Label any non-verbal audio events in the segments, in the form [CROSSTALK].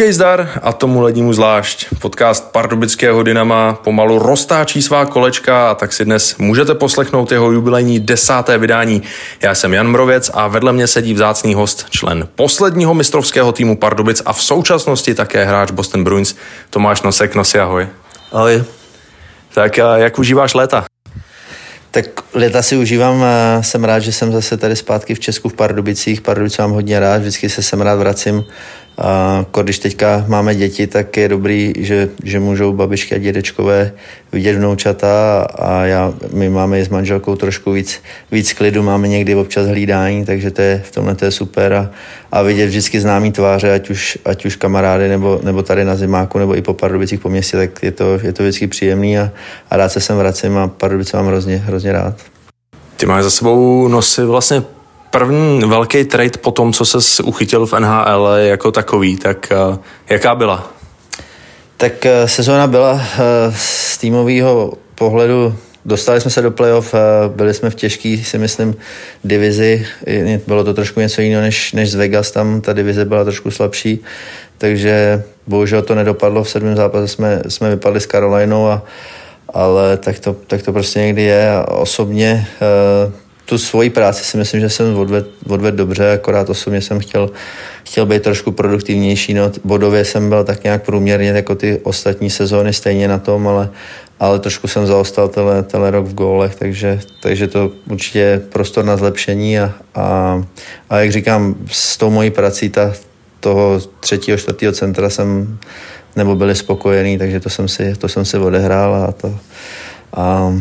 Hokej zdar a tomu lednímu zvlášť. Podcast Pardubického Dynama pomalu roztáčí svá kolečka a tak si dnes můžete poslechnout jeho jubilejní desáté vydání. Já jsem Jan Mrověc a vedle mě sedí vzácný host, člen posledního mistrovského týmu Pardubic a v současnosti také hráč Boston Bruins Tomáš Nosek. Nosi, ahoj. Ahoj. Tak jak užíváš léta? Tak léta si užívám a jsem rád, že jsem zase tady zpátky v Česku v Pardubicích. Pardubice mám hodně rád, vždycky se sem rád vracím a když teďka máme děti, tak je dobrý, že, že můžou babičky a dědečkové vidět vnoučata a já, my máme s manželkou trošku víc, víc klidu, máme někdy občas hlídání, takže to je, v tomhle to je super a, a vidět vždycky známý tváře, ať už, ať už kamarády nebo, nebo tady na zimáku nebo i po Pardubicích po městě, tak je to, je to vždycky příjemný a, a rád se sem vracím a Pardubice mám hrozně, hrozně rád. Ty máš za sebou nosy vlastně první velký trade po tom, co se uchytil v NHL jako takový, tak uh, jaká byla? Tak uh, sezóna byla uh, z týmového pohledu Dostali jsme se do playoff, byli jsme v těžké, si myslím, divizi. Bylo to trošku něco jiného než, než z Vegas, tam ta divize byla trošku slabší, takže bohužel to nedopadlo. V sedmém zápase jsme, jsme vypadli s Carolinou, a, ale tak to, tak to prostě někdy je. A osobně tu svoji práci si myslím, že jsem odvedl odved dobře, akorát osobně jsem chtěl, chtěl být trošku produktivnější. No, bodově jsem byl tak nějak průměrně jako ty ostatní sezóny stejně na tom, ale, ale trošku jsem zaostal tenhle, tenhle rok v gólech, takže, takže to určitě je prostor na zlepšení a, a, a jak říkám, s tou mojí prací ta, toho třetího, čtvrtého centra jsem nebo byli spokojení, takže to jsem si, to jsem si odehrál a, to, a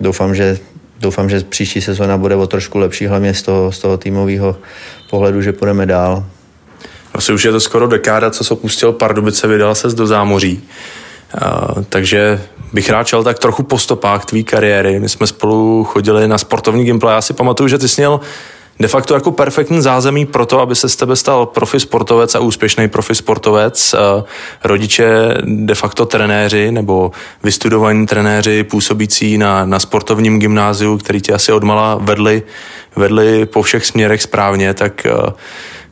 doufám, že doufám, že příští sezóna bude o trošku lepší, hlavně z toho, z toho týmového pohledu, že půjdeme dál. Asi už je to skoro dekáda, co se opustil Pardubice, vydal se do zámoří. Uh, takže bych rád čel tak trochu po stopách tvý kariéry. My jsme spolu chodili na sportovní gameplay. Já si pamatuju, že ty jsi měl de facto jako perfektní zázemí pro to, aby se z tebe stal profi sportovec a úspěšný profi sportovec. Rodiče de facto trenéři nebo vystudovaní trenéři působící na, na sportovním gymnáziu, který tě asi odmala vedli, vedli po všech směrech správně, tak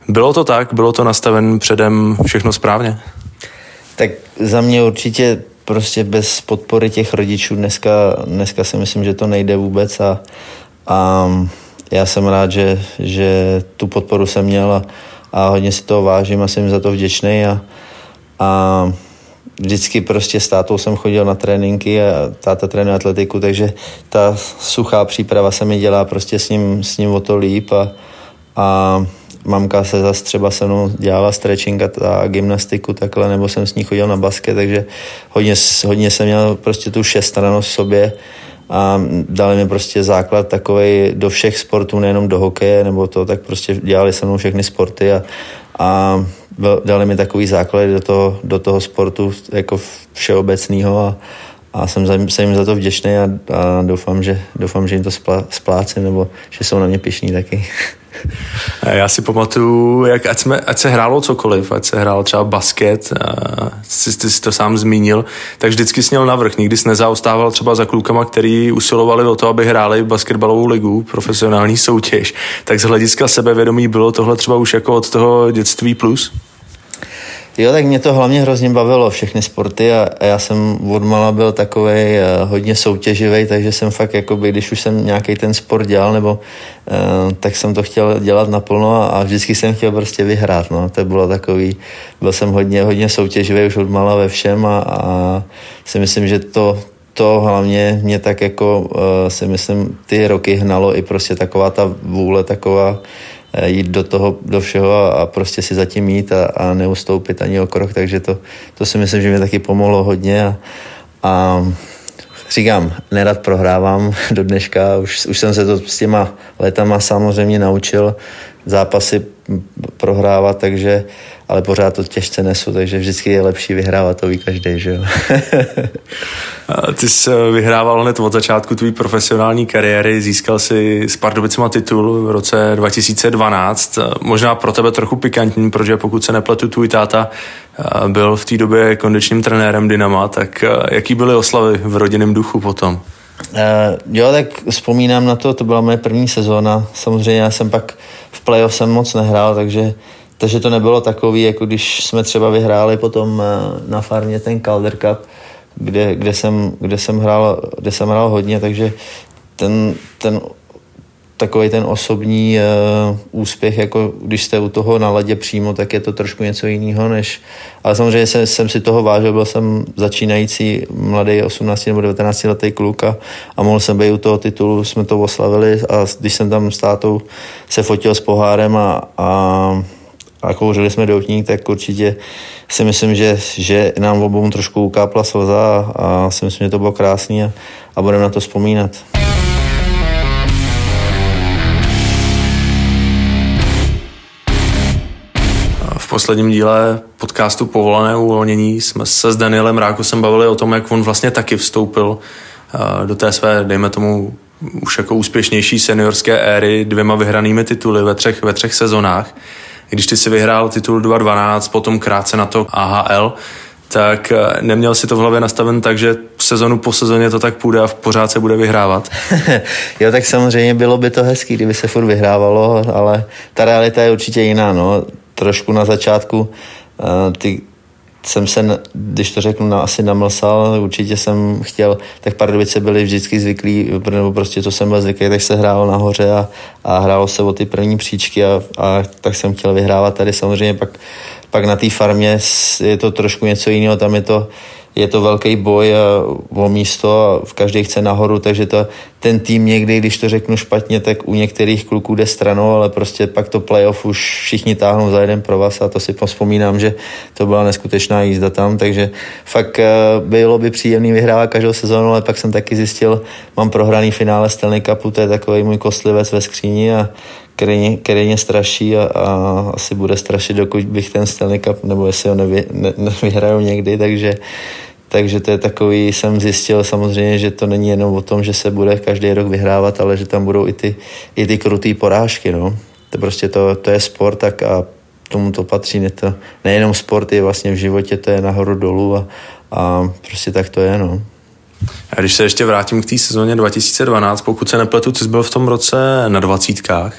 bylo to tak? Bylo to nastaven předem všechno správně? Tak za mě určitě prostě bez podpory těch rodičů dneska, dneska si myslím, že to nejde vůbec a, a já jsem rád, že, že tu podporu jsem měl a, a hodně si toho vážím a jsem za to vděčný a, a vždycky prostě s tátou jsem chodil na tréninky a táta trénuje atletiku, takže ta suchá příprava se mi dělá prostě s ním, s ním o to líp a, a mamka se zase třeba se mnou dělala stretching a, a gymnastiku takhle, nebo jsem s ní chodil na basket, takže hodně, hodně jsem měl prostě tu šestranost v sobě a dali mi prostě základ takový do všech sportů, nejenom do hokeje nebo to, tak prostě dělali se mnou všechny sporty a, a dali mi takový základ do toho, do toho sportu jako všeobecného a, a jsem, jsem jim za to vděčný a, a doufám, že, doufám, že jim to splácím nebo že jsou na mě pišní taky. [LAUGHS] Já si pamatuju, jak ať, jsme, ať se hrálo cokoliv, ať se hrál třeba basket, jsi, ty si to sám zmínil, tak vždycky sněl navrh. Nikdy jsi nezaostával třeba za klukama, který usilovali o to, aby hráli basketbalovou ligu, profesionální soutěž. Tak z hlediska sebevědomí bylo tohle třeba už jako od toho dětství plus? Jo, tak mě to hlavně hrozně bavilo, všechny sporty a, a já jsem odmala byl takový eh, hodně soutěživý, takže jsem fakt, jakoby, když už jsem nějaký ten sport dělal, nebo uh, tak jsem to chtěl dělat naplno a, a vždycky jsem chtěl prostě vyhrát, no. To bylo takový, byl jsem hodně, hodně soutěživý už odmala ve všem a, a si myslím, že to, to hlavně mě tak jako uh, si myslím ty roky hnalo i prostě taková ta vůle, taková jít do toho, do všeho a, prostě si zatím jít a, a neustoupit ani o krok, takže to, to si myslím, že mi taky pomohlo hodně a, a říkám, nerad prohrávám do dneška, už, už jsem se to s těma letama samozřejmě naučil zápasy prohrávat, takže ale pořád to těžce nesu, takže vždycky je lepší vyhrávat, to ví každý, že jo. [LAUGHS] Ty jsi eh, vyhrával hned od začátku tvý profesionální kariéry, získal si s Pardubicema titul v roce 2012. Možná pro tebe trochu pikantní, protože pokud se nepletu, tvůj táta eh, byl v té době kondičním trenérem Dynama, tak eh, jaký byly oslavy v rodinném duchu potom? Uh, jo, tak vzpomínám na to, to byla moje první sezóna. Samozřejmě já jsem pak v playoff jsem moc nehrál, takže takže to nebylo takový, jako když jsme třeba vyhráli potom eh, na farmě ten Calder Cup, kde, kde, jsem, kde, jsem hrál, kde jsem hrál hodně, takže ten, ten takový ten osobní uh, úspěch, jako když jste u toho na ledě přímo, tak je to trošku něco jiného, než... Ale samozřejmě jsem, jsem si toho vážil, byl jsem začínající mladý 18 nebo 19 letý kluk a, a mohl jsem být u toho titulu, jsme to oslavili a když jsem tam s tátou se fotil s pohárem a, a a kouřili jsme doutník, tak určitě si myslím, že, že nám obou trošku ukápla slza a, a si myslím, že to bylo krásný a, a budeme na to vzpomínat. Posledním díle podcastu Povolené uvolnění jsme se s Danielem Rákosem bavili o tom, jak on vlastně taky vstoupil eh, do té své, dejme tomu, už jako úspěšnější seniorské éry dvěma vyhranými tituly ve třech, ve třech sezonách. Když ty si vyhrál titul 2.12, potom krátce na to AHL, tak eh, neměl si to v hlavě nastaven tak, že sezonu po sezóně to tak půjde a pořád se bude vyhrávat? [LAUGHS] jo, tak samozřejmě bylo by to hezký, kdyby se furt vyhrávalo, ale ta realita je určitě jiná. No trošku na začátku eh, ty jsem se, když to řeknu, na, asi namlsal, určitě jsem chtěl, tak Pardubice byli vždycky zvyklí, nebo prostě to jsem byl zvyklý, tak se hrálo nahoře a, a hrálo se o ty první příčky a, a tak jsem chtěl vyhrávat tady samozřejmě pak, pak na té farmě je to trošku něco jiného, tam je to je to velký boj o místo a v každý chce nahoru, takže to, ten tým někdy, když to řeknu špatně, tak u některých kluků jde stranou, ale prostě pak to playoff už všichni táhnou za jeden pro vás a to si vzpomínám, že to byla neskutečná jízda tam, takže fakt eh, bylo by příjemný vyhrávat každou sezónu, ale pak jsem taky zjistil, mám prohraný finále Stanley Cupu, to je takový můj kostlivec ve skříni a který, který mě straší a, a asi bude strašit, dokud bych ten Stanley Cup, nebo jestli ho nevy, ne, nevyhraju někdy, takže takže to je takový, jsem zjistil samozřejmě, že to není jenom o tom, že se bude každý rok vyhrávat, ale že tam budou i ty, i ty krutý porážky. No. To prostě to, to je sport tak a tomu to patří. Ne to, nejenom sport, je vlastně v životě, to je nahoru dolů a, a prostě tak to je. No. A když se ještě vrátím k té sezóně 2012, pokud se nepletu, ty jsi byl v tom roce na dvacítkách.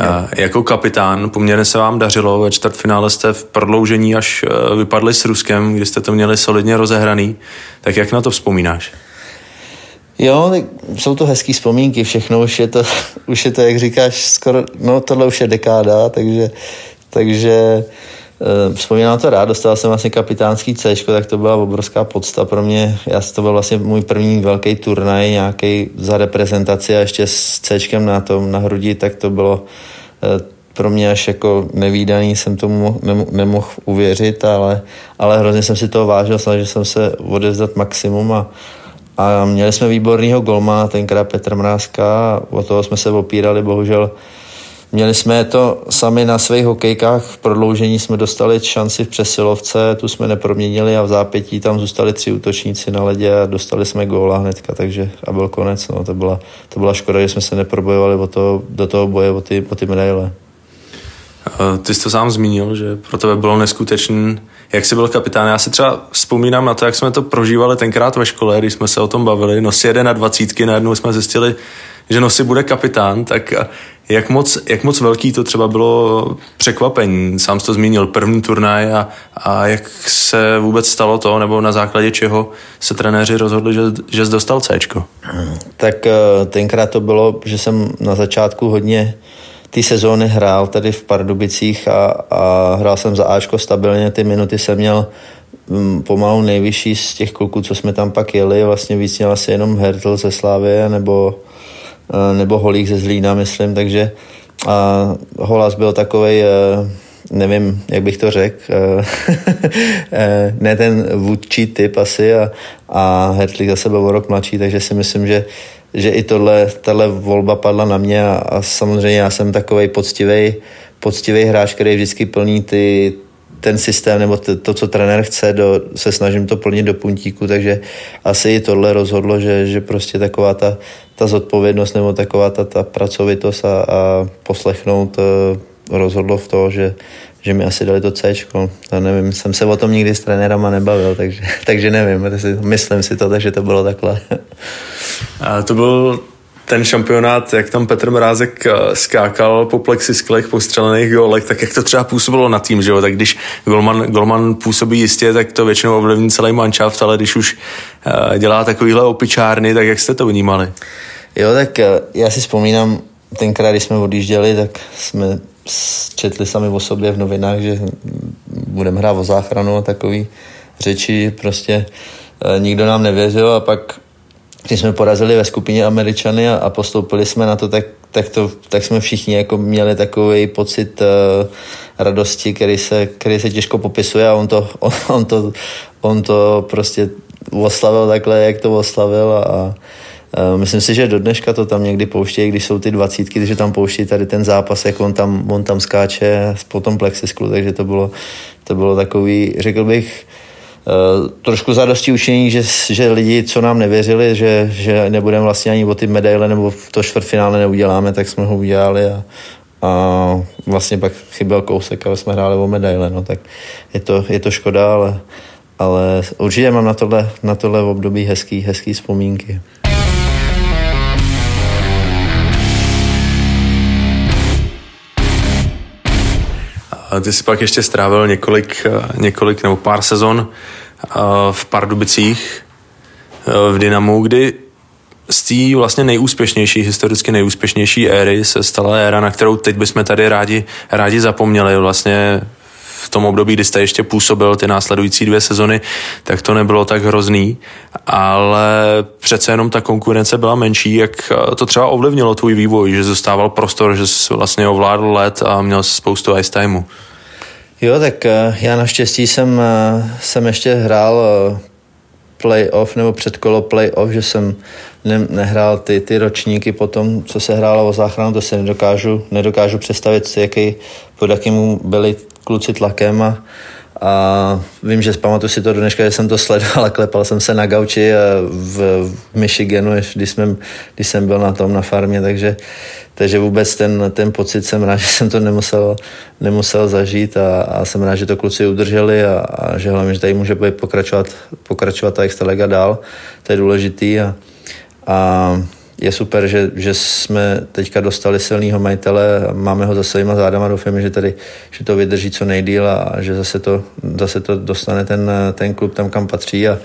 Jo. Jako kapitán poměrně se vám dařilo, ve čtvrtfinále jste v prodloužení až e, vypadli s Ruskem, kdy jste to měli solidně rozehraný. Tak jak na to vzpomínáš? Jo, jsou to hezké vzpomínky, všechno už je to, [LAUGHS] už je to, jak říkáš, skoro, no tohle už je dekáda, takže, takže Eh, vzpomínám to rád, dostal jsem vlastně kapitánský C, tak to byla obrovská podsta pro mě. Já to byl vlastně můj první velký turnaj, nějaký za reprezentaci a ještě s C na tom, na hrudi, tak to bylo eh, pro mě až jako nevýdaný, jsem tomu nemohl uvěřit, ale, ale hrozně jsem si toho vážil, snažil jsem se odevzdat maximum a, a měli jsme výborného golma, tenkrát Petr Mrázka, o toho jsme se opírali, bohužel Měli jsme to sami na svých hokejkách, v prodloužení jsme dostali šanci v přesilovce, tu jsme neproměnili a v zápětí tam zůstali tři útočníci na ledě a dostali jsme góla hnedka, takže a byl konec. No. To, byla, to byla škoda, že jsme se neprobojovali o to, do toho boje o ty, o ty medaile. Ty jsi to sám zmínil, že pro tebe bylo neskutečný, jak jsi byl kapitán. Já si třeba vzpomínám na to, jak jsme to prožívali tenkrát ve škole, když jsme se o tom bavili. No si jede na dvacítky, najednou jsme zjistili, že Nosy bude kapitán, tak jak moc, jak moc velký to třeba bylo překvapení? Sám jsi to zmínil, první turnaj a, a jak se vůbec stalo to, nebo na základě čeho se trenéři rozhodli, že, že jsi dostal C? Tak eh, tenkrát to bylo, že jsem na začátku hodně ty sezóny hrál tady v Pardubicích a, a hrál jsem za Ačko stabilně, ty minuty jsem měl mm, pomalu nejvyšší z těch kluků, co jsme tam pak jeli, vlastně víc měl asi jenom Hertl ze Slávy nebo nebo Holík ze Zlína, myslím, takže a Holas byl takový, eh, nevím, jak bych to řekl, [LAUGHS] eh, ne ten vůdčí typ asi a, a Hertlík zase byl o rok mladší, takže si myslím, že že i tohle, tahle volba padla na mě a, a samozřejmě já jsem takový poctivý, poctivý hráč, který vždycky plní ty, ten systém nebo to, to, co trenér chce, do, se snažím to plnit do puntíku, takže asi i tohle rozhodlo, že, že prostě taková ta, ta zodpovědnost nebo taková ta, ta pracovitost a, a poslechnout uh, rozhodlo v to, že, že mi asi dali to C. Já nevím, jsem se o tom nikdy s trenérama nebavil, takže, [LAUGHS] takže nevím, myslím si to, takže to bylo takhle. A to byl ten šampionát, jak tam Petr Mrázek eh, skákal po plexisklech, po střelených gólech, tak jak to třeba působilo na tým, že jo? Tak když golman, golman působí jistě, tak to většinou ovlivní celý manšaft, ale když už eh, dělá takovýhle opičárny, tak jak jste to vnímali? Jo, tak eh, já si vzpomínám, tenkrát, když jsme odjížděli, tak jsme četli sami o sobě v novinách, že budeme hrát o záchranu a takový řeči, prostě nikdo nám nevěřil a pak když jsme porazili ve skupině Američany a, a postoupili jsme na to, tak, tak, to, tak jsme všichni jako měli takový pocit uh, radosti, který se, který se těžko popisuje a on to, [LAUGHS] on, on to, on to prostě oslavil takhle, jak to oslavil a, a myslím si, že do dneška to tam někdy pouštějí, když jsou ty dvacítky, že tam pouští tady ten zápas, jak on tam, on tam skáče po tom plexisklu, takže to bylo, to bylo takový, řekl bych, trošku zadosti učení, že, že lidi, co nám nevěřili, že, že nebudeme vlastně ani o ty medaile nebo to čtvrtfinále neuděláme, tak jsme ho udělali a, a vlastně pak chyběl kousek, ale jsme hráli o medaile, no tak je to, je to škoda, ale, ale určitě mám na tohle, na tohle období hezký, hezký vzpomínky. Ty jsi pak ještě strávil několik, několik nebo pár sezon v Pardubicích v Dynamu, kdy z té vlastně nejúspěšnější, historicky nejúspěšnější éry se stala éra, na kterou teď bychom tady rádi, rádi zapomněli. Vlastně v tom období, kdy jste ještě působil ty následující dvě sezony, tak to nebylo tak hrozný, ale přece jenom ta konkurence byla menší. Jak to třeba ovlivnilo tvůj vývoj, že zůstával prostor, že jsi vlastně ovládl let a měl spoustu ice timeu? Jo, tak eh, já naštěstí jsem, eh, jsem ještě hrál eh, playoff nebo předkolo playoff, že jsem ne, nehrál ty, ty ročníky potom, co se hrálo o záchranu, to se nedokážu, nedokážu představit, jaký, pod jakým byli kluci tlakem a, a vím, že pamatuju si to do dneška, že jsem to sledoval a klepal jsem se na gauči v, v Michiganu, když, jsme, když jsem byl na tom na farmě, takže, takže vůbec ten, ten pocit jsem rád, [LAUGHS] že jsem to nemusel, nemusel zažít a, a jsem rád, že to kluci udrželi a, a že hlavně, že tady může pokračovat, pokračovat ta extraliga dál, to je důležitý a, a je super, že, že jsme teďka dostali silného majitele, máme ho za svýma zádama, doufám, že, tady, že to vydrží co nejdíl a že zase to, zase to dostane ten, ten klub tam, kam patří. A,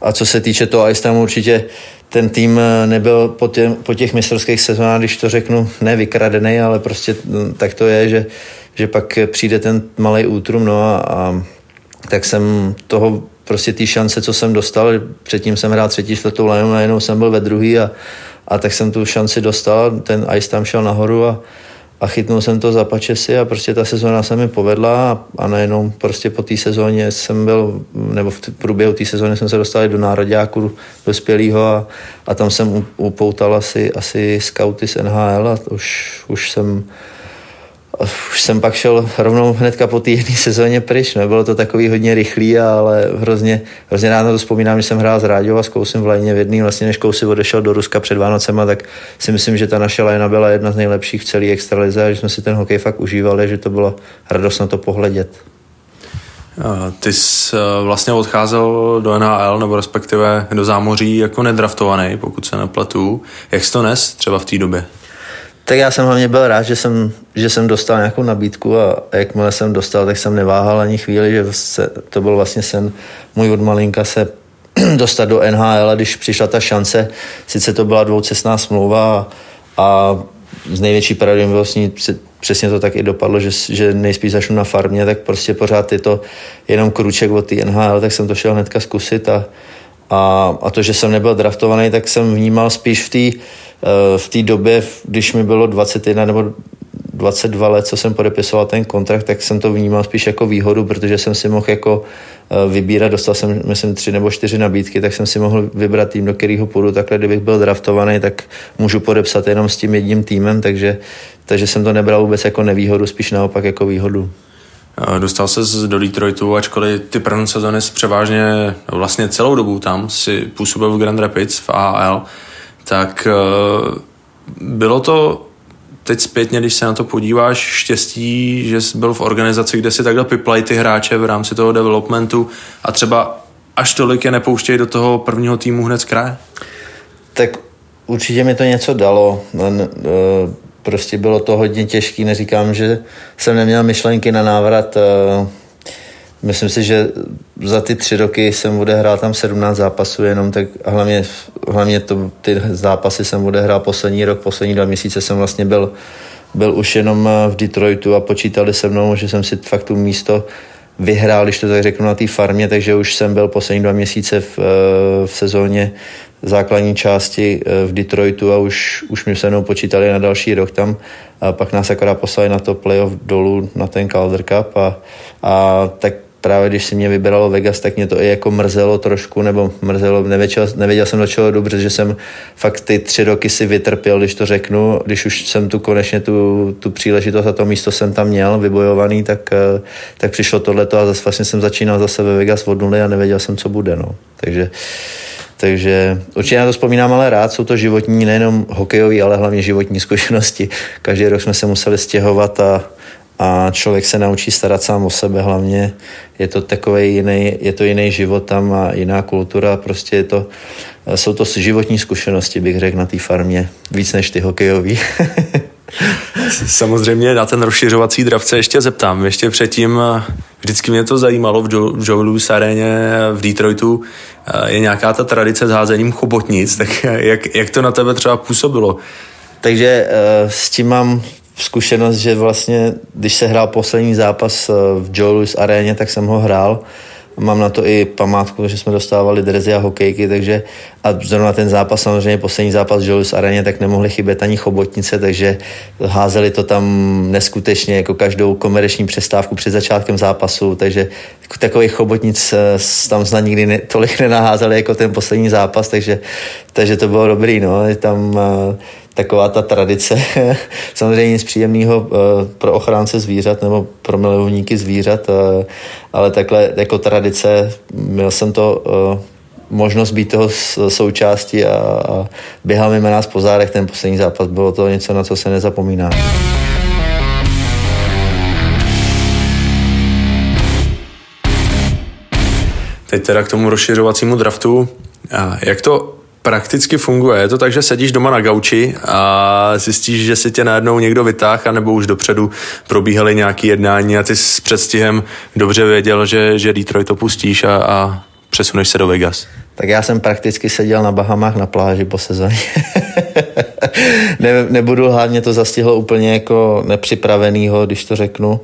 a co se týče toho Ice tam určitě ten tým nebyl po, tě, po těch mistrovských sezónách, když to řeknu, ne vykradený, ale prostě tak to je, že, že pak přijde ten malý útrum, no a, a tak jsem toho prostě ty šance, co jsem dostal, předtím jsem hrál třetí, čtvrtou lajnu, najednou jsem byl ve druhý a, a tak jsem tu šanci dostal, ten ice tam šel nahoru a, a chytnul jsem to za pačesy a prostě ta sezóna se mi povedla a, a najednou prostě po té sezóně jsem byl, nebo v průběhu té sezóny jsem se dostal do národňáku dospělého a, a tam jsem upoutal asi, asi scouty z NHL a už, už jsem už jsem pak šel rovnou hnedka po té jedné sezóně pryč. No, bylo to takový hodně rychlý, ale hrozně, hrozně rád na to vzpomínám, že jsem hrál s Ráďou a s Kousem v lajně v jedný, vlastně než Kousy odešel do Ruska před Vánocema, tak si myslím, že ta naše lajna byla jedna z nejlepších v celé extralize a že jsme si ten hokej fakt užívali, že to bylo radost na to pohledět. Ty jsi eh, vlastně odcházel do NHL, nebo respektive do zámoří jako nedraftovaný, pokud se nepletu. Jak jsi to nes třeba v té době? Tak já jsem hlavně byl rád, že jsem, že jsem dostal nějakou nabídku a jakmile jsem dostal, tak jsem neváhal ani chvíli, že se, to byl vlastně sen můj od malinka se [CLEARS THROAT] dostat do NHL a když přišla ta šance, sice to byla dvoucestná smlouva a, a z největší pravděpodobností přesně to tak i dopadlo, že, že nejspíš začnu na farmě, tak prostě pořád je to jenom kruček od té NHL, tak jsem to šel hnedka zkusit a, a, a to, že jsem nebyl draftovaný, tak jsem vnímal spíš v té Eh, v té době, když mi bylo 21 nebo 22 let, co jsem podepisoval ten kontrakt, tak jsem to vnímal spíš jako výhodu, protože jsem si mohl jako eh, vybírat, dostal jsem, myslím, tři nebo čtyři nabídky, tak jsem si mohl vybrat tým, do kterého půjdu. Takhle, kdybych byl draftovaný, tak můžu podepsat jenom s tím jedním týmem, takže, takže jsem to nebral vůbec jako nevýhodu, spíš naopak jako výhodu. Eh, dostal se do Detroitu, ačkoliv ty první sezóny převážně vlastně celou dobu tam si působil v Grand Rapids v AHL tak eh, bylo to teď zpětně, když se na to podíváš, štěstí, že jsi byl v organizaci, kde si takhle piplají ty hráče v rámci toho developmentu a třeba až tolik je nepouštějí do toho prvního týmu hned z kraje? Tak určitě mi to něco dalo. Prostě bylo to hodně těžké, neříkám, že jsem neměl myšlenky na návrat. Myslím si, že za ty tři roky jsem odehrál tam 17 zápasů jenom, tak hlavně, hlavně to, ty zápasy jsem odehrál poslední rok, poslední dva měsíce jsem vlastně byl, byl už jenom v Detroitu a počítali se mnou, že jsem si fakt tu místo vyhrál, když to tak řeknu, na té farmě, takže už jsem byl poslední dva měsíce v, v sezóně základní části eh, v Detroitu a už, už mi se mnou počítali na další rok tam. A pak nás akorát poslali na to playoff dolů na ten Calder Cup a, a tak právě když si mě vybralo Vegas, tak mě to i jako mrzelo trošku, nebo mrzelo, nevěděl, nevěděl jsem do čeho dobře, že jsem fakt ty tři roky si vytrpěl, když to řeknu, když už jsem tu konečně tu, tu příležitost a to místo jsem tam měl vybojovaný, tak, eh, tak přišlo tohleto a zase vlastně jsem začínal zase ve Vegas od nuly a nevěděl jsem, co bude, no. Takže takže určitě na to vzpomínám ale rád, jsou to životní, nejenom hokejové, ale hlavně životní zkušenosti. Každý rok jsme se museli stěhovat a, a člověk se naučí starat sám o sebe hlavně. Je to takový jiný, je to jiný život tam a jiná kultura, prostě je to, jsou to životní zkušenosti, bych řekl, na té farmě, víc než ty hokejový. [LAUGHS] [LAUGHS] Samozřejmě na ten rozšiřovací draft ještě zeptám. Ještě předtím vždycky mě to zajímalo v Joe Louis aréně v Detroitu. Je nějaká ta tradice s házením chobotnic, [LAUGHS] tak jak, jak to na tebe třeba působilo? Takže eh, s tím mám zkušenost, že vlastně, když se hrál poslední zápas eh, v Joe Louis aréně, tak jsem ho hrál Mám na to i památku, že jsme dostávali drezy a hokejky, takže a zrovna ten zápas, samozřejmě poslední zápas Julius Areně, tak nemohli chybět ani chobotnice, takže házeli to tam neskutečně, jako každou komerční přestávku před začátkem zápasu, takže takových chobotnic eh, tam snad nikdy ne, tolik nenaházeli jako ten poslední zápas, takže, takže to bylo dobrý, no. Je tam uh, taková ta tradice, [LAUGHS] samozřejmě nic příjemného eh, pro ochránce zvířat nebo pro milovníky zvířat, eh, ale takhle jako tradice, měl jsem to eh, možnost být toho součástí a, a běhal mi nás po zádech ten poslední zápas. Bylo to něco, na co se nezapomíná. Teď teda k tomu rozšiřovacímu draftu. Jak to prakticky funguje. Je to tak, že sedíš doma na gauči a zjistíš, že si tě najednou někdo vytáhl, nebo už dopředu probíhaly nějaké jednání a ty s předstihem dobře věděl, že, že Detroit opustíš a, a přesuneš se do Vegas. Tak já jsem prakticky seděl na Bahamách na pláži po sezóně. [LAUGHS] ne, nebudu hlavně to zastihlo úplně jako nepřipravenýho, když to řeknu, uh,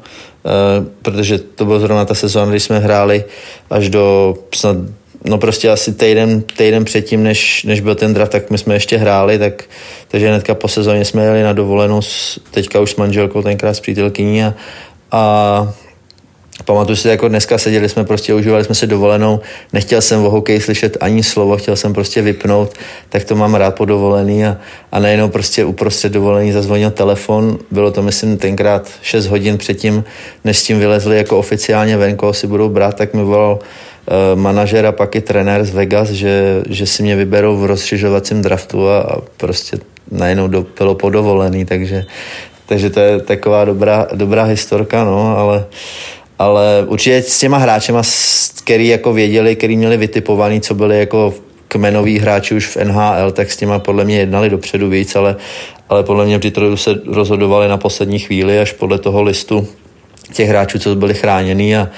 protože to byla zrovna ta sezóna, kdy jsme hráli až do snad no prostě asi týden, týden předtím, než, než byl ten draft, tak my jsme ještě hráli, tak, takže hnedka po sezóně jsme jeli na dovolenou, s, teďka už s manželkou, tenkrát s přítelkyní a, a Pamatuju si, jako dneska seděli jsme prostě, užívali jsme se dovolenou, nechtěl jsem o hokeji slyšet ani slovo, chtěl jsem prostě vypnout, tak to mám rád po dovolený a, a nejenom prostě uprostřed dovolený zazvonil telefon, bylo to myslím tenkrát 6 hodin předtím, než s tím vylezli jako oficiálně ven, koho si budou brát, tak mi volal Eh, manažer a pak i trenér z Vegas, že, že si mě vyberou v rozšiřovacím draftu a, a prostě najednou do, bylo podovolený, takže, takže to je taková dobrá, dobrá historka, no, ale, ale určitě s těma hráčema, který jako věděli, který měli vytipovaný, co byli jako kmenoví hráči už v NHL, tak s těma podle mě jednali dopředu víc, ale, ale podle mě v Detroitu se rozhodovali na poslední chvíli až podle toho listu těch hráčů, co byli chráněni a,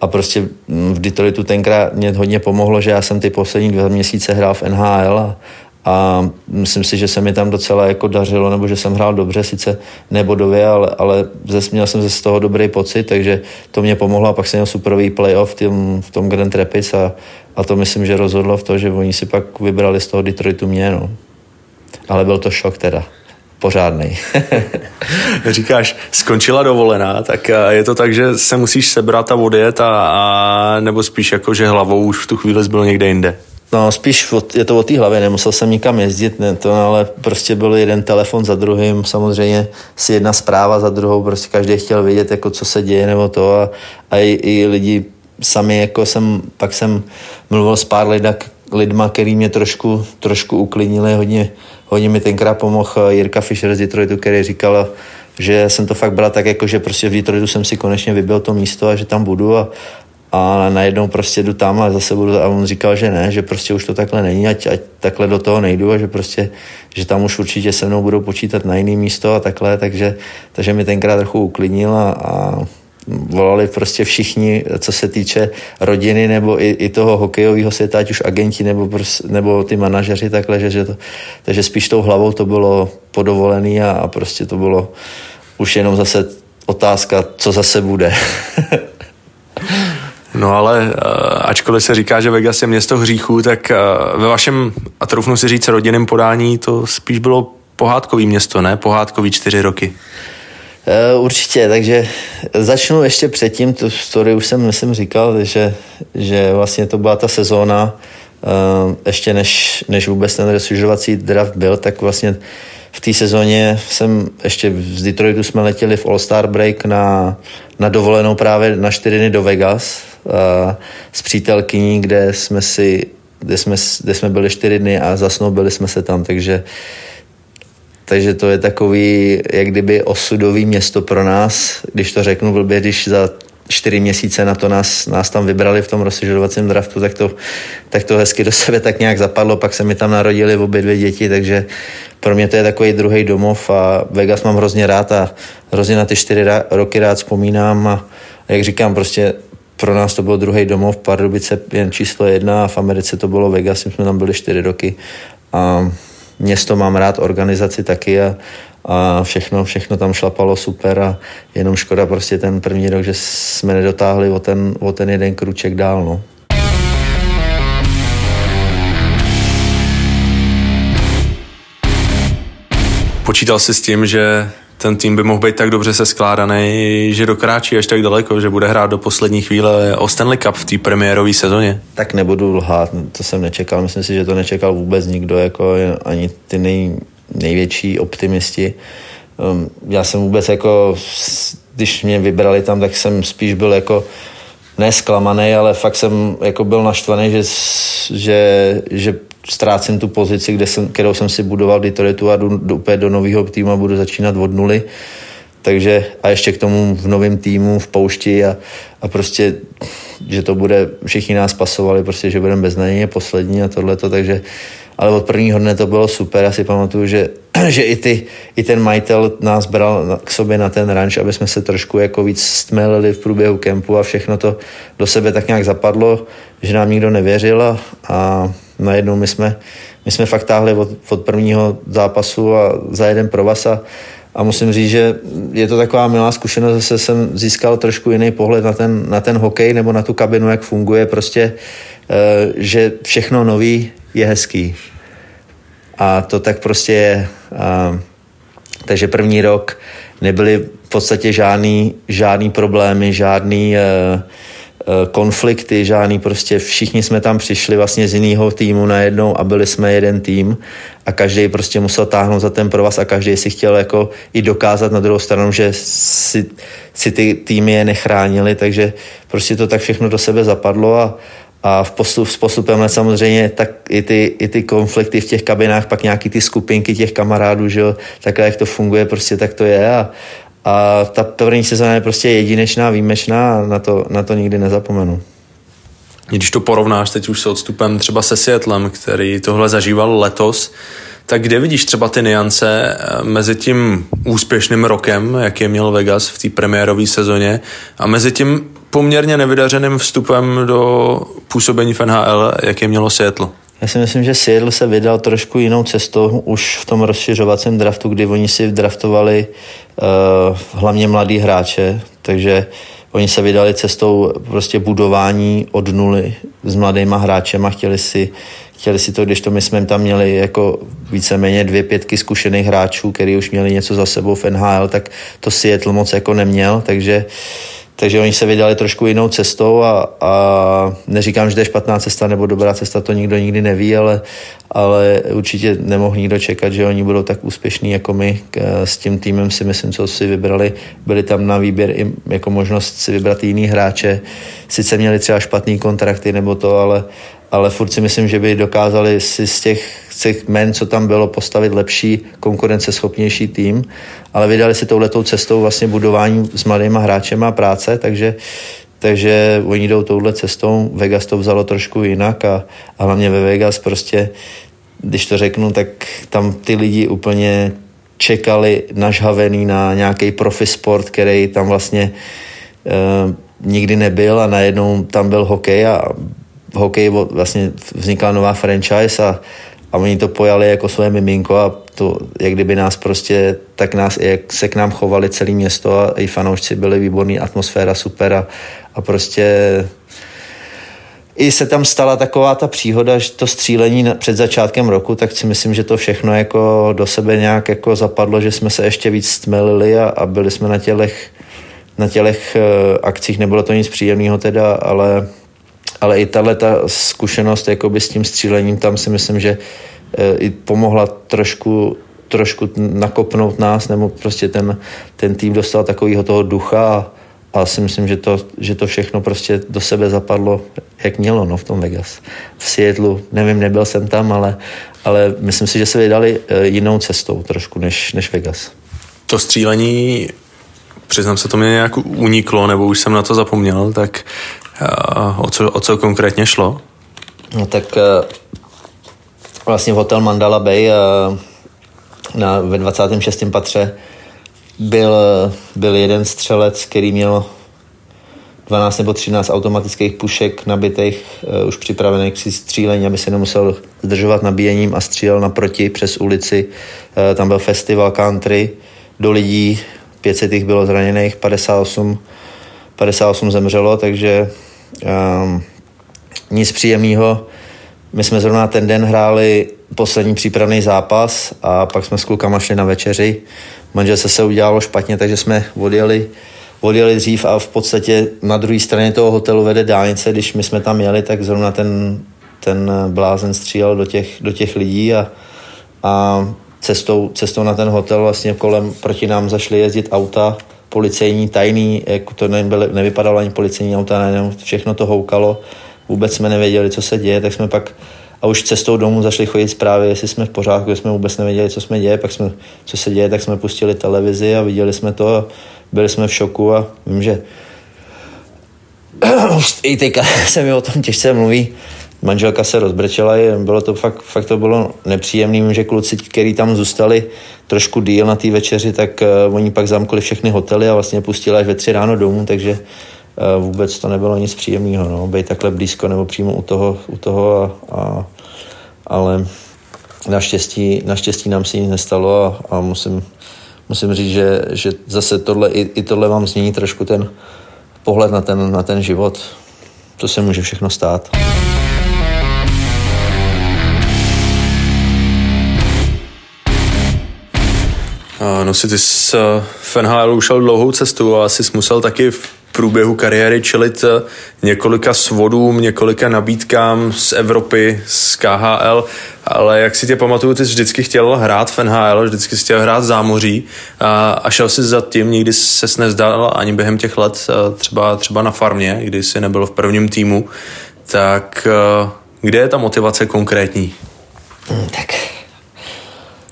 a prostě v Detroitu tenkrát mě hodně pomohlo, že já jsem ty poslední dva měsíce hrál v NHL a, a myslím si, že se mi tam docela jako dařilo, nebo že jsem hrál dobře, sice nebodově, ale, ale měl jsem z toho dobrý pocit, takže to mě pomohlo a pak jsem měl superový playoff v tom, v tom Grand Rapids a, a to myslím, že rozhodlo v to, že oni si pak vybrali z toho Detroitu mě, no. Ale byl to šok teda pořádný. [LAUGHS] Říkáš, skončila dovolená, tak eh, je to tak, že se musíš sebrat a odjet a, a nebo spíš jako, že hlavou už v tu chvíli byl někde jinde? No spíš je to o té hlavě, nemusel jsem nikam jezdit, ne, to, ale prostě byl jeden telefon za druhým, samozřejmě si jedna zpráva za druhou, prostě každý chtěl vědět, jako co se děje nebo to a, a i, i lidi sami, jako jsem, pak jsem mluvil s pár lidma, lidma, který mě trošku, trošku uklidnili, hodně, hodně mi tenkrát pomohl Jirka Fischer z Detroitu, který říkal, že jsem to fakt bral tak, jako že prostě v Detroitu jsem si konečně vybil to místo a že tam budu a, a najednou prostě jdu tam a zase budu, a on říkal, že ne, že prostě už to takhle není, ať, ať takhle do toho nejdu a že prostě, že tam už určitě se mnou budou počítat na jiné místo a takhle, takže, takže mi tenkrát trochu uklidnil a, a volali prostě všichni, co se týče rodiny nebo i, i toho hokejového světa, ať už agenti nebo, nebo ty manažeři takhle, že, že to, takže spíš tou hlavou to bylo podovolený a, a prostě to bylo už jenom zase otázka, co zase bude. [LAUGHS] No ale uh, ačkoliv se říká, že Vegas je město hříchů, tak uh, ve vašem, a troufnu si říct, rodinném podání to spíš bylo pohádkový město, ne? Pohádkový čtyři roky. Uh, určitě, takže začnu ještě předtím, tu story už jsem, myslím, říkal, že, že vlastně to byla ta sezóna, ještě než, než vůbec ten resužovací draft byl, tak vlastně v té sezóně jsem ještě z Detroitu jsme letěli v All-Star Break na, na dovolenou právě na čtyři dny do Vegas s přítelkyní, kde jsme si kde jsme, kde jsme byli čtyři dny a zasnoubili jsme se tam, takže takže to je takový, jak kdyby osudový město pro nás, když to řeknu blbě, když za čtyři měsíce na to nás, nás tam vybrali v tom rozšiřovacím draftu, tak to, tak to hezky do sebe tak nějak zapadlo, pak se mi tam narodili obě dvě děti, takže pro mě to je takový druhý domov a Vegas mám hrozně rád a hrozně na ty čtyři roky rád vzpomínám a jak říkám, prostě pro nás to byl druhý domov, Pardubice jen číslo jedna a v Americe to bylo Vegas, jsme tam byli čtyři roky a město mám rád, organizaci taky a, a všechno, všechno tam šlapalo super a jenom škoda prostě ten první rok, že jsme nedotáhli o ten, o ten jeden kruček dál. No. Počítal jsi s tím, že ten tým by mohl být tak dobře se skládaný, že dokráčí až tak daleko, že bude hrát do poslední chvíle o Stanley Cup v té premiérové sezóně? Tak nebudu lhát, to jsem nečekal. Myslím si, že to nečekal vůbec nikdo, jako ani ty nej, největší optimisti. Um, já jsem vůbec jako, když mě vybrali tam, tak jsem spíš byl jako nesklamaný, ale fakt jsem jako byl naštvaný, že, že, že ztrácím tu pozici, kde jsem, kterou jsem si budoval v Detroitu a jdu, jdu opět do nového týmu a budu začínat od nuly. Takže a ještě k tomu v novém týmu, v poušti a, a prostě, že to bude, všichni nás pasovali, prostě, že budeme beznadějně poslední a tohleto, takže ale od prvního dne to bylo super. Já si pamatuju, že, [CLEARS THROAT] že i, ty, i ten majitel nás bral k sobě na ten ranč, aby jsme se trošku jako víc stmelili v průběhu kempu a všechno to do sebe tak nějak zapadlo, že nám nikdo nevěřil a, a najednou my jsme, my jsme fakt táhli od, od prvního zápasu a za jeden provaz a, a musím říct, že je to taková milá zkušenost, zase jsem získal trošku jiný pohled na ten, na ten hokej nebo na tu kabinu, jak funguje, prostě, eh, že všechno nový je hezký. A to tak prostě je. A, takže první rok nebyly v podstatě žádný, žádný problémy, žádný uh, konflikty, žádný prostě všichni jsme tam přišli vlastně z jiného týmu najednou a byli jsme jeden tým a každý prostě musel táhnout za ten provaz a každý si chtěl jako i dokázat na druhou stranu, že si, si ty týmy je nechránili, takže prostě to tak všechno do sebe zapadlo a, a v postup, s postupem samozřejmě tak i ty, i ty konflikty v těch kabinách, pak nějaký ty skupinky těch kamarádů, že jo, takhle jak to funguje, prostě tak to je a, a ta první sezóna je prostě jedinečná, výjimečná a na to, na to nikdy nezapomenu. Když to porovnáš teď už s odstupem třeba se Seattlem, který tohle zažíval letos, tak kde vidíš třeba ty niance eh, mezi tím úspěšným rokem, jak je měl Vegas v té premiérové sezóně, a mezi tím poměrně nevydařeným vstupem do působení v NHL, jak je mělo Seattle? Já si myslím, že Seattle se vydal trošku jinou cestou už v tom rozšiřovacím draftu, kdy oni si draftovali uh, hlavně mladý hráče, takže oni se vydali cestou prostě budování od nuly s mladýma hráčema, chtěli si, chtěli si to, když to my jsme tam měli jako víceméně dvě pětky zkušených hráčů, který už měli něco za sebou v NHL, tak to Seattle moc jako neměl, takže uh, takže oni se vydali trošku jinou cestou a, a neříkám, že to je špatná cesta nebo dobrá cesta, to nikdo nikdy neví, ale, ale určitě nemohl nikdo čekat, že oni budou tak úspěšní jako my. S tím týmem si myslím, co si vybrali. Byli tam na výběr i jako možnost si vybrat jiný hráče. Sice měli třeba špatný kontrakty nebo to, ale, ale furt si myslím, že by dokázali si z těch, těch men, co tam bylo, postavit lepší, konkurenceschopnější tým, ale vydali si touhletou cestou vlastně budování s mladýma hráčema práce, takže takže oni jdou touhle cestou. Vegas to vzalo trošku jinak a, a hlavně ve Vegas prostě, když to řeknu, tak tam ty lidi úplně čekali nažhavený na nějaký profi sport, který tam vlastně e, nikdy nebyl a najednou tam byl hokej a v hokeji vlastně vznikla nová franchise a, a oni to pojali jako své miminko a to, jak kdyby nás prostě, tak nás, jak se k nám chovali celé město a i fanoušci byli výborný, atmosféra super a, a prostě i se tam stala taková ta příhoda, že to střílení před začátkem roku, tak si myslím, že to všechno jako do sebe nějak jako zapadlo, že jsme se ještě víc stmelili a, a byli jsme na tělech, na tělech uh, akcích, nebylo to nic příjemného teda, ale, ale i tahle ta zkušenost jakoby s tím střílením tam si myslím, že uh, i pomohla trošku trošku nakopnout nás, nebo prostě ten, ten tým dostal takového toho ducha a, a si myslím, že to, že to všechno prostě do sebe zapadlo, jak mělo no, v tom Vegas. V Seattleu, nevím, nebyl jsem tam, ale, ale myslím si, že se vydali eh, jinou cestou trošku než, než Vegas. To střílení, přiznám se, to mě nějak uniklo, nebo už jsem na to zapomněl, tak o, co, o co konkrétně šlo? No tak uh, vlastně hotel Mandala Bay uh, na, ve 26. patře byl, byl jeden střelec, který měl 12 nebo 13 automatických pušek nabitých, už připravených k střílení, aby se nemusel zdržovat nabíjením a střílel naproti přes ulici. Tam byl festival country, do lidí, 500 jich bylo zraněných, 58, 58 zemřelo, takže um, nic příjemného. My jsme zrovna ten den hráli poslední přípravný zápas a pak jsme s klukama šli na večeři manželce se udělalo špatně, takže jsme odjeli, odjeli dřív a v podstatě na druhé straně toho hotelu vede dálnice. Když my jsme tam jeli, tak zrovna ten, ten blázen střílel do těch, do těch lidí a, a cestou, cestou na ten hotel vlastně kolem proti nám zašli jezdit auta, policejní, tajný, jako to nebyly, nevypadalo ani policejní auta, ne, všechno to houkalo, vůbec jsme nevěděli, co se děje, tak jsme pak a už cestou domů zašli chodit zprávy, jestli jsme v pořádku, jsme vůbec nevěděli, co jsme děje, pak jsme, co se děje, tak jsme pustili televizi a viděli jsme to a byli jsme v šoku a vím, že [COUGHS] i teďka [LAUGHS] se mi o tom těžce mluví, manželka se rozbrečela, bylo to fakt, fakt to bylo nepříjemné, že kluci, kteří tam zůstali trošku díl na té večeři, tak uh, oni pak zamkli všechny hotely a vlastně pustili až ve tři ráno domů, takže uh, vůbec to nebylo nic příjemného, no, být takhle blízko nebo přímo u toho, u toho a, a ale naštěstí, naštěstí nám se nic nestalo a, a musím, musím říct, že, že zase tohle, i, i tohle vám změní trošku ten pohled na ten, na ten život. To se může všechno stát. No si ty z v NHL ušel dlouhou cestu a asi jsi musel taky v průběhu kariéry čelit eh, několika svodům, několika nabídkám z Evropy, z KHL, ale jak si tě pamatuju, ty jsi vždycky chtěl hrát v NHL, vždycky jsi chtěl hrát zámoří. A, a šel si za tím, nikdy se nezdal ani během těch let eh, třeba, třeba na farmě, kdy jsi nebyl v prvním týmu, tak eh, kde je ta motivace konkrétní? Hmm, tak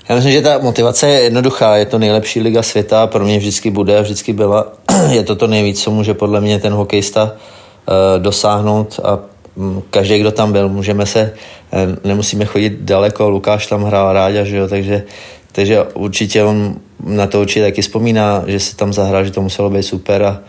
já myslím, že ta motivace je jednoduchá. Je to nejlepší liga světa, pro mě vždycky bude a vždycky byla. [CLEARS THROAT] je to to nejvíc, co může podle mě ten hokejista uh, dosáhnout a um, každý, kdo tam byl, můžeme se, uh, nemusíme chodit daleko, Lukáš tam hrál ráďa, že jo, takže, takže určitě on na to určitě taky vzpomíná, že se tam zahrál, že to muselo být super a,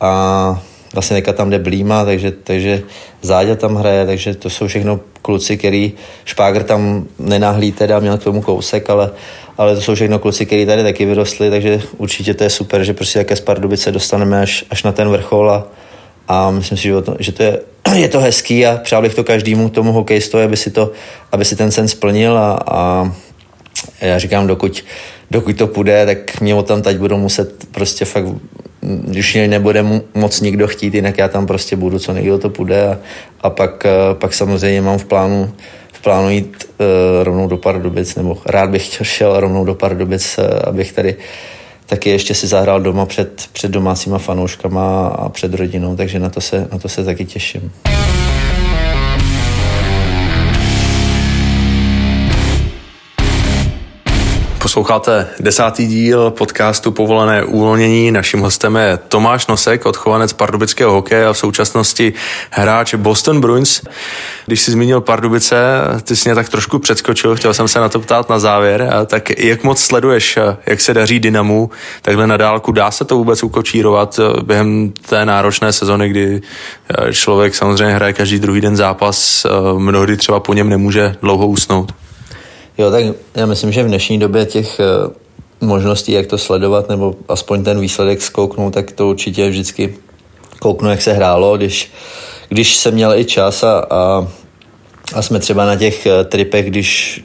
a vlastně teďka tam jde Blíma, takže, takže Záďa tam hraje, takže to jsou všechno kluci, který Špágr tam nenahlí teda, měl k tomu kousek, ale, ale to jsou všechno kluci, který tady taky vyrostli, takže určitě to je super, že prostě také z Pardubice dostaneme až, až na ten vrchol a, a myslím si, že to, že to je, [CLEARS THROAT] je to hezký a přál bych to každému tomu hokejistovi, aby si, to, aby si ten sen splnil a, a já říkám, dokud, dokud to půjde, tak mě o tam teď budou muset prostě fakt když mě nebude moc nikdo chtít, jinak já tam prostě budu, co někdo to půjde a, a pak, eh, pak samozřejmě mám v plánu, v plánu jít uh, rovnou do Pardubic, nebo rád bych chtěl šel rovnou do Pardubic, uh, abych tady taky ještě si zahrál doma před, před domácíma fanouškama a před rodinou, takže na to se, na to se taky těším. Posloucháte desátý díl podcastu Povolené uvolnění. Naším hostem je Tomáš Nosek, odchovanec pardubického hokeje a v současnosti hráč Boston Bruins. Když jsi zmínil Pardubice, ty jsi mě tak trošku předskočil, chtěl jsem se na to ptát na závěr. Tak jak moc sleduješ, jak se daří Dynamu takhle na dálku? Dá se to vůbec ukočírovat během té náročné sezony, kdy člověk samozřejmě hraje každý druhý den zápas, mnohdy třeba po něm nemůže dlouho usnout? Jo, tak já myslím, že v dnešní době těch eh, možností, jak to sledovat, nebo aspoň ten výsledek zkouknout, tak to určitě vždycky kouknu, jak se hrálo, když, když jsem měl i čas a, a, a jsme třeba na těch eh, tripech, když,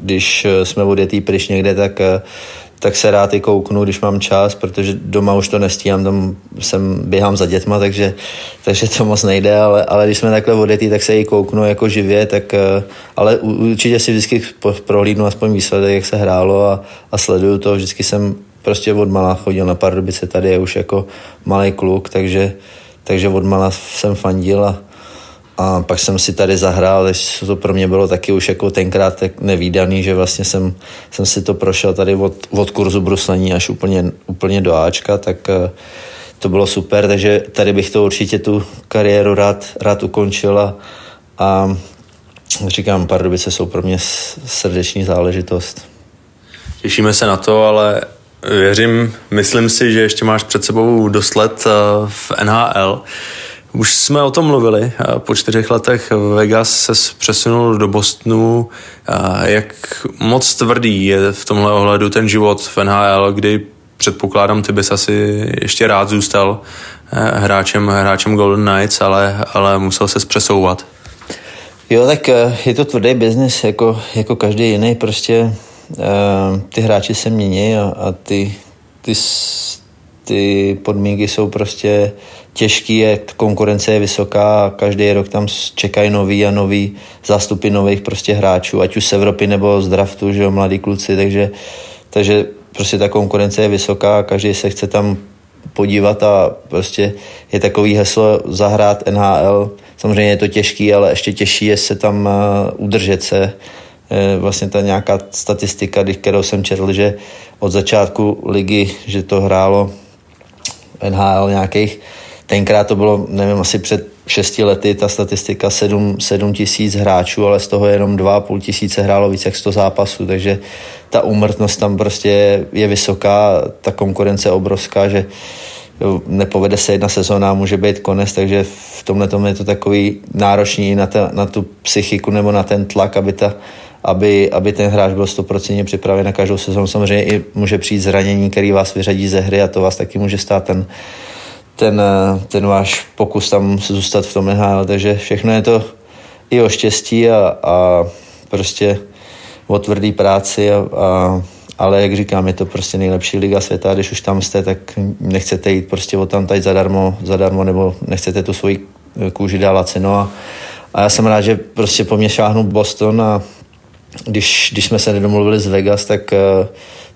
když eh, jsme odjetý pryč někde, tak tak se rád i kouknu, když mám čas, protože doma už to nestíhám, tam jsem běhám za dětma, takže, takže to moc nejde, ale, ale když jsme takhle odjetý, tak se i kouknu jako živě, tak, eh, ale určitě si vždycky prohlídnu aspoň výsledek, jak se hrálo a, a sleduju to, vždycky jsem prostě od mala chodil na Pardubice, tady je už jako malý kluk, takže, takže od mala jsem fandil a, a pak jsem si tady zahrál, to pro mě bylo taky už jako tenkrát nevýdaný, že vlastně jsem, jsem si to prošel tady od, od kurzu bruslení až úplně, úplně do Ačka, tak eh, to bylo super, takže tady bych to určitě tu kariéru rád, rád ukončil a, a říkám, Pardubice jsou pro mě srdeční záležitost. Těšíme se na to, ale věřím, myslím si, že ještě máš před sebou dost let eh, v NHL. Už jsme o tom mluvili. Po čtyřech letech Vegas se přesunul do Bostonu. Jak moc tvrdý je v tomhle ohledu ten život v NHL, kdy předpokládám, ty bys asi ještě rád zůstal eh, hráčem, hráčem Golden Knights, ale, ale musel se přesouvat. Jo, tak eh, je to tvrdý biznis, jako, jako každý jiný. Prostě uh, ty hráči se mění a, a ty, ty, ty podmínky jsou prostě těžký, je, konkurence je vysoká a každý rok tam čekají nový a nový zástupy nových prostě hráčů, ať už z Evropy nebo z draftu, že jo, mladí kluci, takže, takže prostě ta konkurence je vysoká a každý se chce tam podívat a prostě je takový heslo zahrát NHL. Samozřejmě je to těžký, ale ještě těžší je se tam eh, udržet se. Eh, vlastně ta nějaká statistika, kterou jsem četl, že od začátku ligy, že to hrálo NHL nějakých. Tenkrát to bylo, nevím, asi před šesti lety ta statistika 7, 7 tisíc hráčů, ale z toho jenom 2,5 tisíce hrálo více jak 100 zápasů, takže ta úmrtnost tam prostě je vysoká, ta konkurence je obrovská, že nepovede se jedna sezóna, může být konec, takže v tomhle tom je to takový náročný na, ta, na tu psychiku nebo na ten tlak, aby, ta, aby, aby ten hráč byl 100% připraven na každou sezónu. Samozřejmě i může přijít zranění, který vás vyřadí ze hry a to vás taky může stát ten, ten, ten váš pokus tam zůstat v tom NHL, takže všechno je to i o štěstí a, a prostě o tvrdý práci a, a ale jak říkám, je to prostě nejlepší liga světa, když už tam jste, tak nechcete jít prostě o tam tady zadarmo, zadarmo nebo nechcete tu svoji kůži dávat cenu a, a já jsem rád, že prostě po mě šáhnu Boston a když, když jsme se nedomluvili z Vegas, tak uh,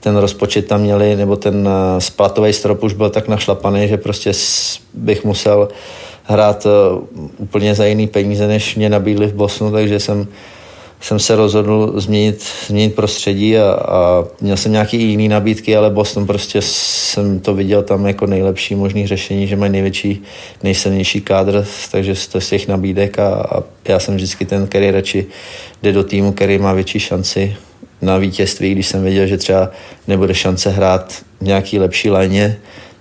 ten rozpočet tam měli, nebo ten eh, splatový strop už byl tak našlapaný, že prostě bych musel hrát eh, úplně za jiný peníze, než mě nabídli v Bosnu, takže jsem, jsem se rozhodl změnit, změnit prostředí a, a měl jsem nějaké jiné nabídky, ale Boston prostě jsem to viděl tam jako nejlepší možný řešení, že mají největší, nejsilnější kádr, takže z těch nabídek a, a já jsem vždycky ten, který radši jde do týmu, který má větší šanci na vítězství, když jsem věděl, že třeba nebude šance hrát v nějaký lepší léně,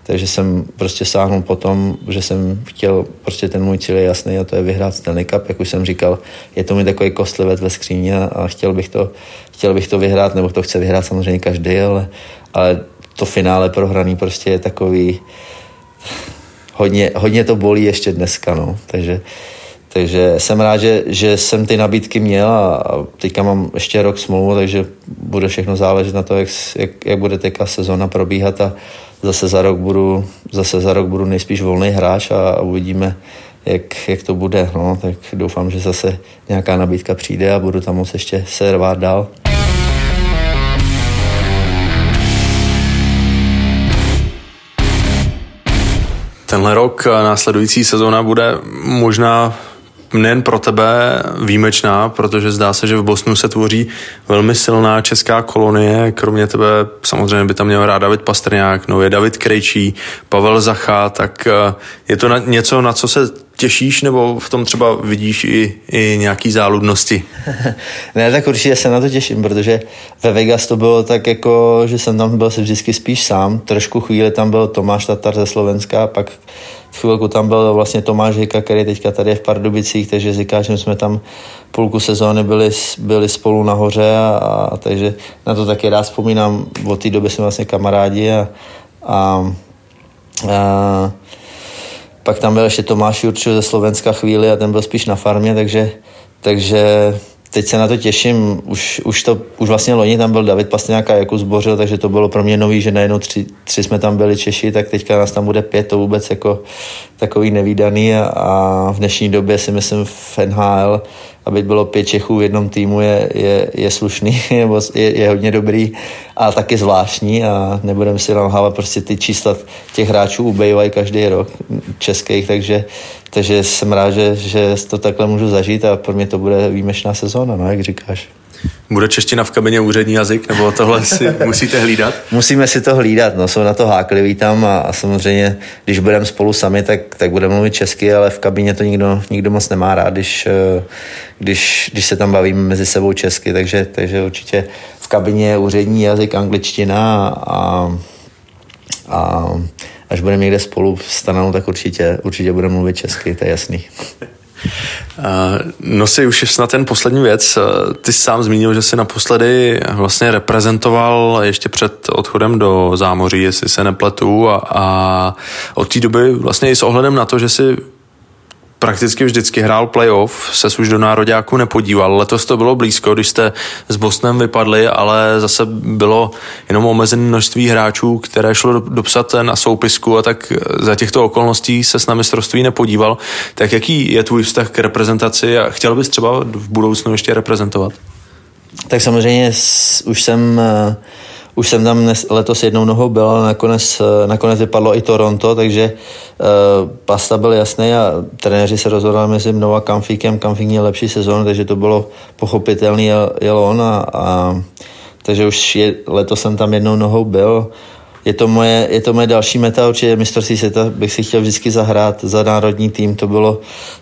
takže jsem prostě sáhnul po tom, že jsem chtěl, prostě ten můj cíl je jasný a to je vyhrát Stanley Cup, jak už jsem říkal, je to mi takový kostlivec ve skříni a chtěl bych to, chtěl bych to vyhrát, nebo to chce vyhrát samozřejmě každý, ale, ale to finále prohraný prostě je takový, hodně, hodně to bolí ještě dneska, no, takže takže jsem rád, že, že jsem ty nabídky měl a, a teďka mám ještě rok smlouvu, takže bude všechno záležet na to, jak, jak, jak bude teďka sezona probíhat a zase za rok budu, zase za rok budu nejspíš volný hráč a, a uvidíme, jak, jak to bude. No, tak doufám, že zase nějaká nabídka přijde a budu tam moc ještě se rvát dál. Tenhle rok, následující sezóna bude možná nejen pro tebe výjimečná, protože zdá se, že v Bosnu se tvoří velmi silná česká kolonie. Kromě tebe samozřejmě by tam měl rád David Pastrňák, no je David Krejčí, Pavel Zacha, tak eh, je to na, něco, na co se těšíš, nebo v tom třeba vidíš i, i nějaký záludnosti? [LAUGHS] ne, tak určitě se na to těším, protože ve Vegas to bylo tak jako, že jsem tam byl se vždycky spíš sám. Trošku chvíli tam byl Tomáš Tatar ze Slovenska, pak chvilku tam byl vlastně Tomáš Hika, který teďka tady je v Pardubicích, takže říká, že jsme tam půlku sezóny byli, byli spolu nahoře a, a takže na to taky rád vzpomínám. Od té doby jsme vlastně kamarádi a, a, a pak tam byl ještě Tomáš Jurčil ze Slovenska chvíli a ten byl spíš na farmě, takže, takže teď se na to těším. Už, už, to, už vlastně loni tam byl David Pastňák a Jakub Zbořil, takže to bylo pro mě nový, že najednou tři, tři jsme tam byli Češi, tak teďka nás tam bude pět, to vůbec jako takový nevýdaný a, a v dnešní době si myslím v NHL aby bylo pět Čechů v jednom týmu je, je, je slušný, [LAUGHS] nebo je, je hodně dobrý a taky zvláštní a nebudeme si nalhávat, prostě ty čísla těch hráčů ubejvají každý rok českých, takže, takže jsem rád, že, že to takhle můžu zažít a pro mě to bude výjimečná sezóna, no, jak říkáš. Bude čeština v kabině úřední jazyk, nebo tohle si [LAUGHS] musíte hlídat? Musíme si to hlídat, no, jsou na to hákliví tam a, a samozřejmě, když budeme spolu sami, tak, tak budeme mluvit česky, ale v kabině to nikdo, nikdo moc nemá rád, když, eh, když, když se tam bavíme mezi sebou česky, takže, takže určitě v kabině je úřední jazyk angličtina a, a až budeme někde spolu stanou, tak určitě, určitě budeme mluvit česky, to je jasný. [LAUGHS] No si už na ten poslední věc. Ty jsi sám zmínil, že jsi naposledy vlastně reprezentoval ještě před odchodem do zámoří, jestli se nepletu a, a od té doby vlastně i s ohledem na to, že si prakticky vždycky hrál playoff, se už do nároďáku nepodíval. Letos to bylo blízko, když jste s Bostonem vypadli, ale zase bylo jenom omezené množství hráčů, které šlo dopsat na soupisku a tak za těchto okolností se s na mistrovství nepodíval. Tak jaký je tvůj vztah k reprezentaci a chtěl bys třeba v budoucnu ještě reprezentovat? Tak samozřejmě už jsem uh už jsem tam letos jednou nohou byl, ale nakonec, eh, nakonec vypadlo i Toronto, takže uh, pasta byl jasný a trenéři se rozhodli mezi mnou a Kamfíkem. Kamfík měl lepší sezónu, takže to bylo pochopitelný, jel on a, a takže už je, letos jsem tam jednou nohou byl. Je to moje, je to moje další meta, určitě mistrovství světa bych si chtěl vždycky zahrát za národní tým. To bylo,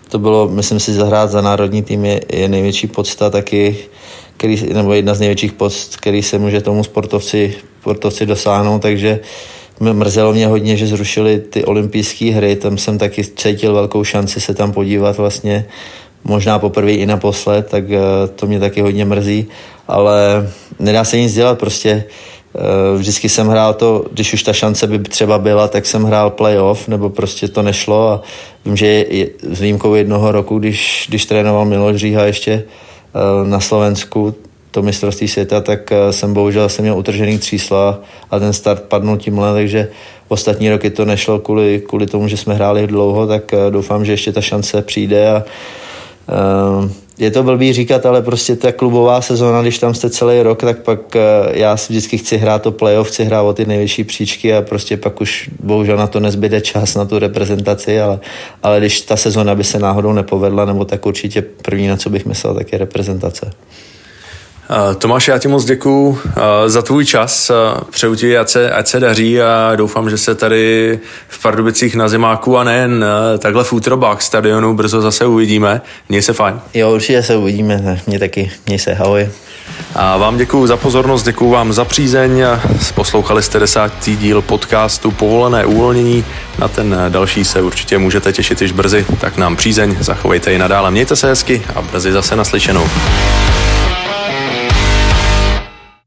to bylo myslím si, zahrát za národní tým je, je největší podsta taky který, nebo jedna z největších post, který se může tomu sportovci, sportovci dosáhnout, takže mrzelo mě hodně, že zrušili ty olympijské hry, tam jsem taky cítil velkou šanci se tam podívat vlastně, možná poprvé i naposled, tak eh, to mě taky hodně mrzí, ale nedá se nic dělat, prostě eh, vždycky jsem hrál to, když už ta šance by třeba byla, tak jsem hrál playoff, nebo prostě to nešlo. A vím, že je, s výjimkou jednoho roku, když, když trénoval Miloš Říha ještě, na Slovensku to mistrovství světa, tak eh, jsem bohužel jsem měl utržený třísla a ten start padnul tímhle, takže ostatní roky to nešlo kvůli, kvůli tomu, že jsme hráli dlouho, tak eh, doufám, že ještě ta šance přijde a je to blbý říkat, ale prostě ta klubová sezóna, když tam jste celý rok, tak pak já si vždycky chci hrát to playoff, chci hrát o ty největší příčky a prostě pak už bohužel na to nezbyde čas na tu reprezentaci, ale, ale když ta sezóna by se náhodou nepovedla, nebo tak určitě první, na co bych myslel, tak je reprezentace. Tomáš, já ti moc děkuju za tvůj čas. Přeju ti, ať se, ať se daří a doufám, že se tady v Pardubicích na Zimáku a nejen takhle v útrobách stadionu brzo zase uvidíme. Měj se fajn. Jo, určitě se uvidíme. Mě taky. Měj se, ahoj. A vám děkuji za pozornost, děkuji vám za přízeň. Poslouchali jste desátý díl podcastu Povolené uvolnění. Na ten další se určitě můžete těšit již brzy, tak nám přízeň, zachovejte ji nadále. Mějte se hezky a brzy zase naslyšenou.